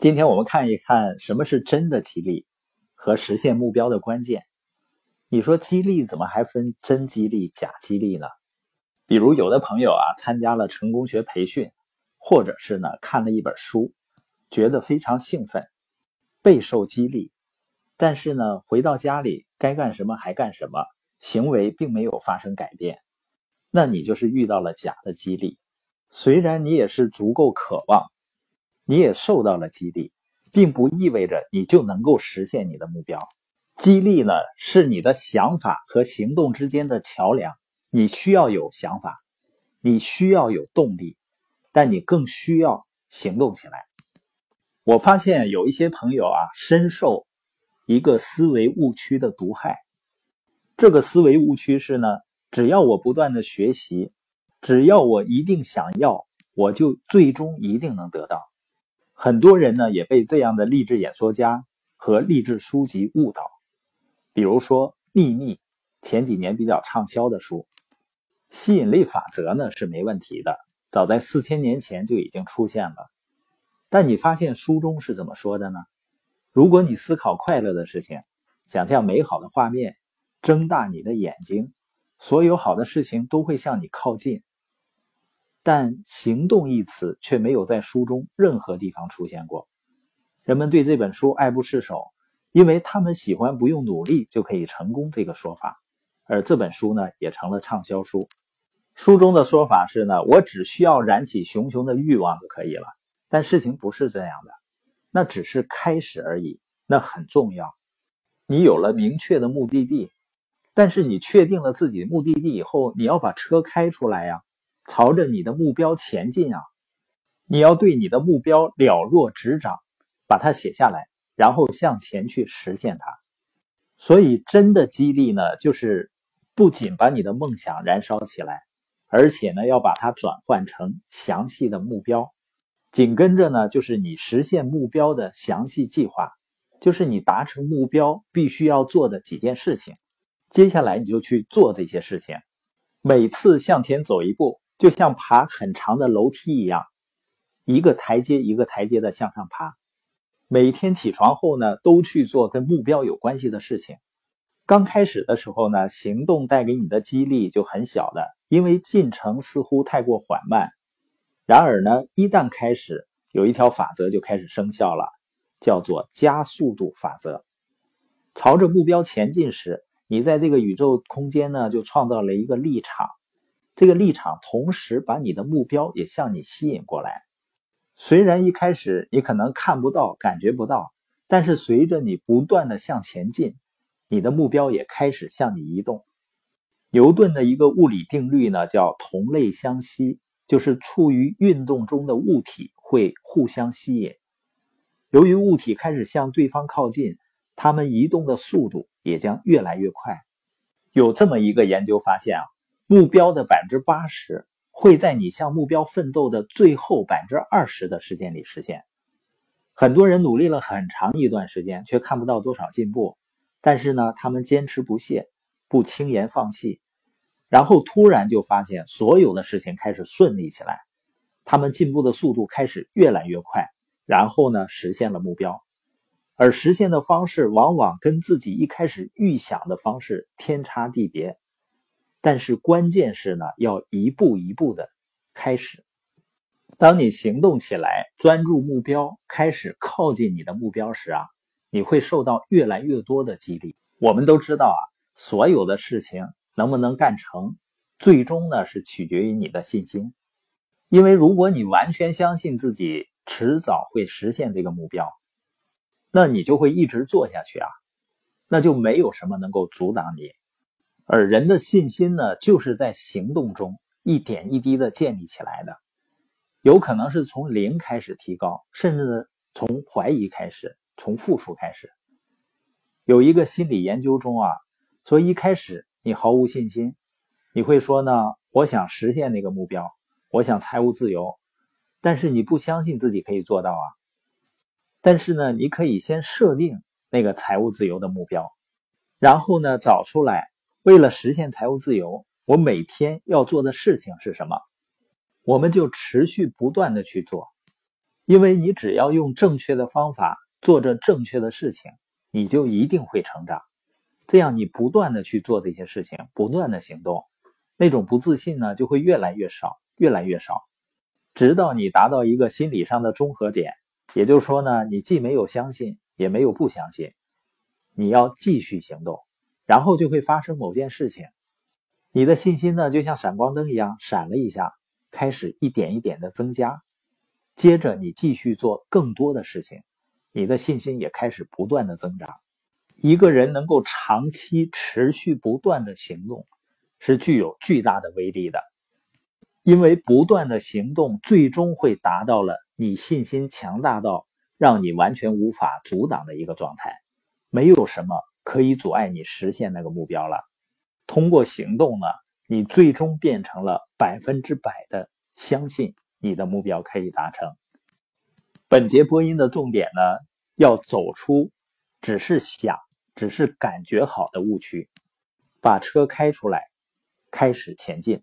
今天我们看一看什么是真的激励和实现目标的关键。你说激励怎么还分真激励、假激励呢？比如有的朋友啊，参加了成功学培训，或者是呢看了一本书，觉得非常兴奋，备受激励，但是呢回到家里该干什么还干什么，行为并没有发生改变，那你就是遇到了假的激励。虽然你也是足够渴望，你也受到了激励，并不意味着你就能够实现你的目标。激励呢，是你的想法和行动之间的桥梁。你需要有想法，你需要有动力，但你更需要行动起来。我发现有一些朋友啊，深受一个思维误区的毒害。这个思维误区是呢，只要我不断的学习。只要我一定想要，我就最终一定能得到。很多人呢也被这样的励志演说家和励志书籍误导。比如说《秘密》，前几年比较畅销的书，吸引力法则呢是没问题的，早在四千年前就已经出现了。但你发现书中是怎么说的呢？如果你思考快乐的事情，想象美好的画面，睁大你的眼睛，所有好的事情都会向你靠近。但“行动”一词却没有在书中任何地方出现过。人们对这本书爱不释手，因为他们喜欢“不用努力就可以成功”这个说法。而这本书呢，也成了畅销书。书中的说法是呢，我只需要燃起熊熊的欲望就可以了。但事情不是这样的，那只是开始而已。那很重要。你有了明确的目的地，但是你确定了自己的目的地以后，你要把车开出来呀。朝着你的目标前进啊！你要对你的目标了若指掌，把它写下来，然后向前去实现它。所以，真的激励呢，就是不仅把你的梦想燃烧起来，而且呢，要把它转换成详细的目标。紧跟着呢，就是你实现目标的详细计划，就是你达成目标必须要做的几件事情。接下来你就去做这些事情，每次向前走一步。就像爬很长的楼梯一样，一个台阶一个台阶的向上爬。每天起床后呢，都去做跟目标有关系的事情。刚开始的时候呢，行动带给你的激励就很小的，因为进程似乎太过缓慢。然而呢，一旦开始，有一条法则就开始生效了，叫做加速度法则。朝着目标前进时，你在这个宇宙空间呢，就创造了一个立场。这个立场同时把你的目标也向你吸引过来。虽然一开始你可能看不到、感觉不到，但是随着你不断的向前进，你的目标也开始向你移动。牛顿的一个物理定律呢，叫同类相吸，就是处于运动中的物体会互相吸引。由于物体开始向对方靠近，它们移动的速度也将越来越快。有这么一个研究发现啊。目标的百分之八十会在你向目标奋斗的最后百分之二十的时间里实现。很多人努力了很长一段时间，却看不到多少进步。但是呢，他们坚持不懈，不轻言放弃，然后突然就发现所有的事情开始顺利起来，他们进步的速度开始越来越快，然后呢，实现了目标。而实现的方式往往跟自己一开始预想的方式天差地别。但是关键是呢，要一步一步的开始。当你行动起来，专注目标，开始靠近你的目标时啊，你会受到越来越多的激励。我们都知道啊，所有的事情能不能干成，最终呢是取决于你的信心。因为如果你完全相信自己迟早会实现这个目标，那你就会一直做下去啊，那就没有什么能够阻挡你。而人的信心呢，就是在行动中一点一滴的建立起来的，有可能是从零开始提高，甚至从怀疑开始，从负数开始。有一个心理研究中啊，说一开始你毫无信心，你会说呢，我想实现那个目标，我想财务自由，但是你不相信自己可以做到啊。但是呢，你可以先设定那个财务自由的目标，然后呢，找出来。为了实现财务自由，我每天要做的事情是什么？我们就持续不断的去做，因为你只要用正确的方法做着正确的事情，你就一定会成长。这样，你不断的去做这些事情，不断的行动，那种不自信呢就会越来越少，越来越少，直到你达到一个心理上的中和点。也就是说呢，你既没有相信，也没有不相信，你要继续行动，然后就会发生某件事情，你的信心呢就像闪光灯一样闪了一下，开始一点一点的增加，接着你继续做更多的事情，你的信心也开始不断的增长。一个人能够长期持续不断的行动，是具有巨大的威力的，因为不断的行动最终会达到了。你信心强大到让你完全无法阻挡的一个状态，没有什么可以阻碍你实现那个目标了。通过行动呢，你最终变成了百分之百的相信你的目标可以达成。本节播音的重点呢，要走出只是想、只是感觉好的误区，把车开出来，开始前进。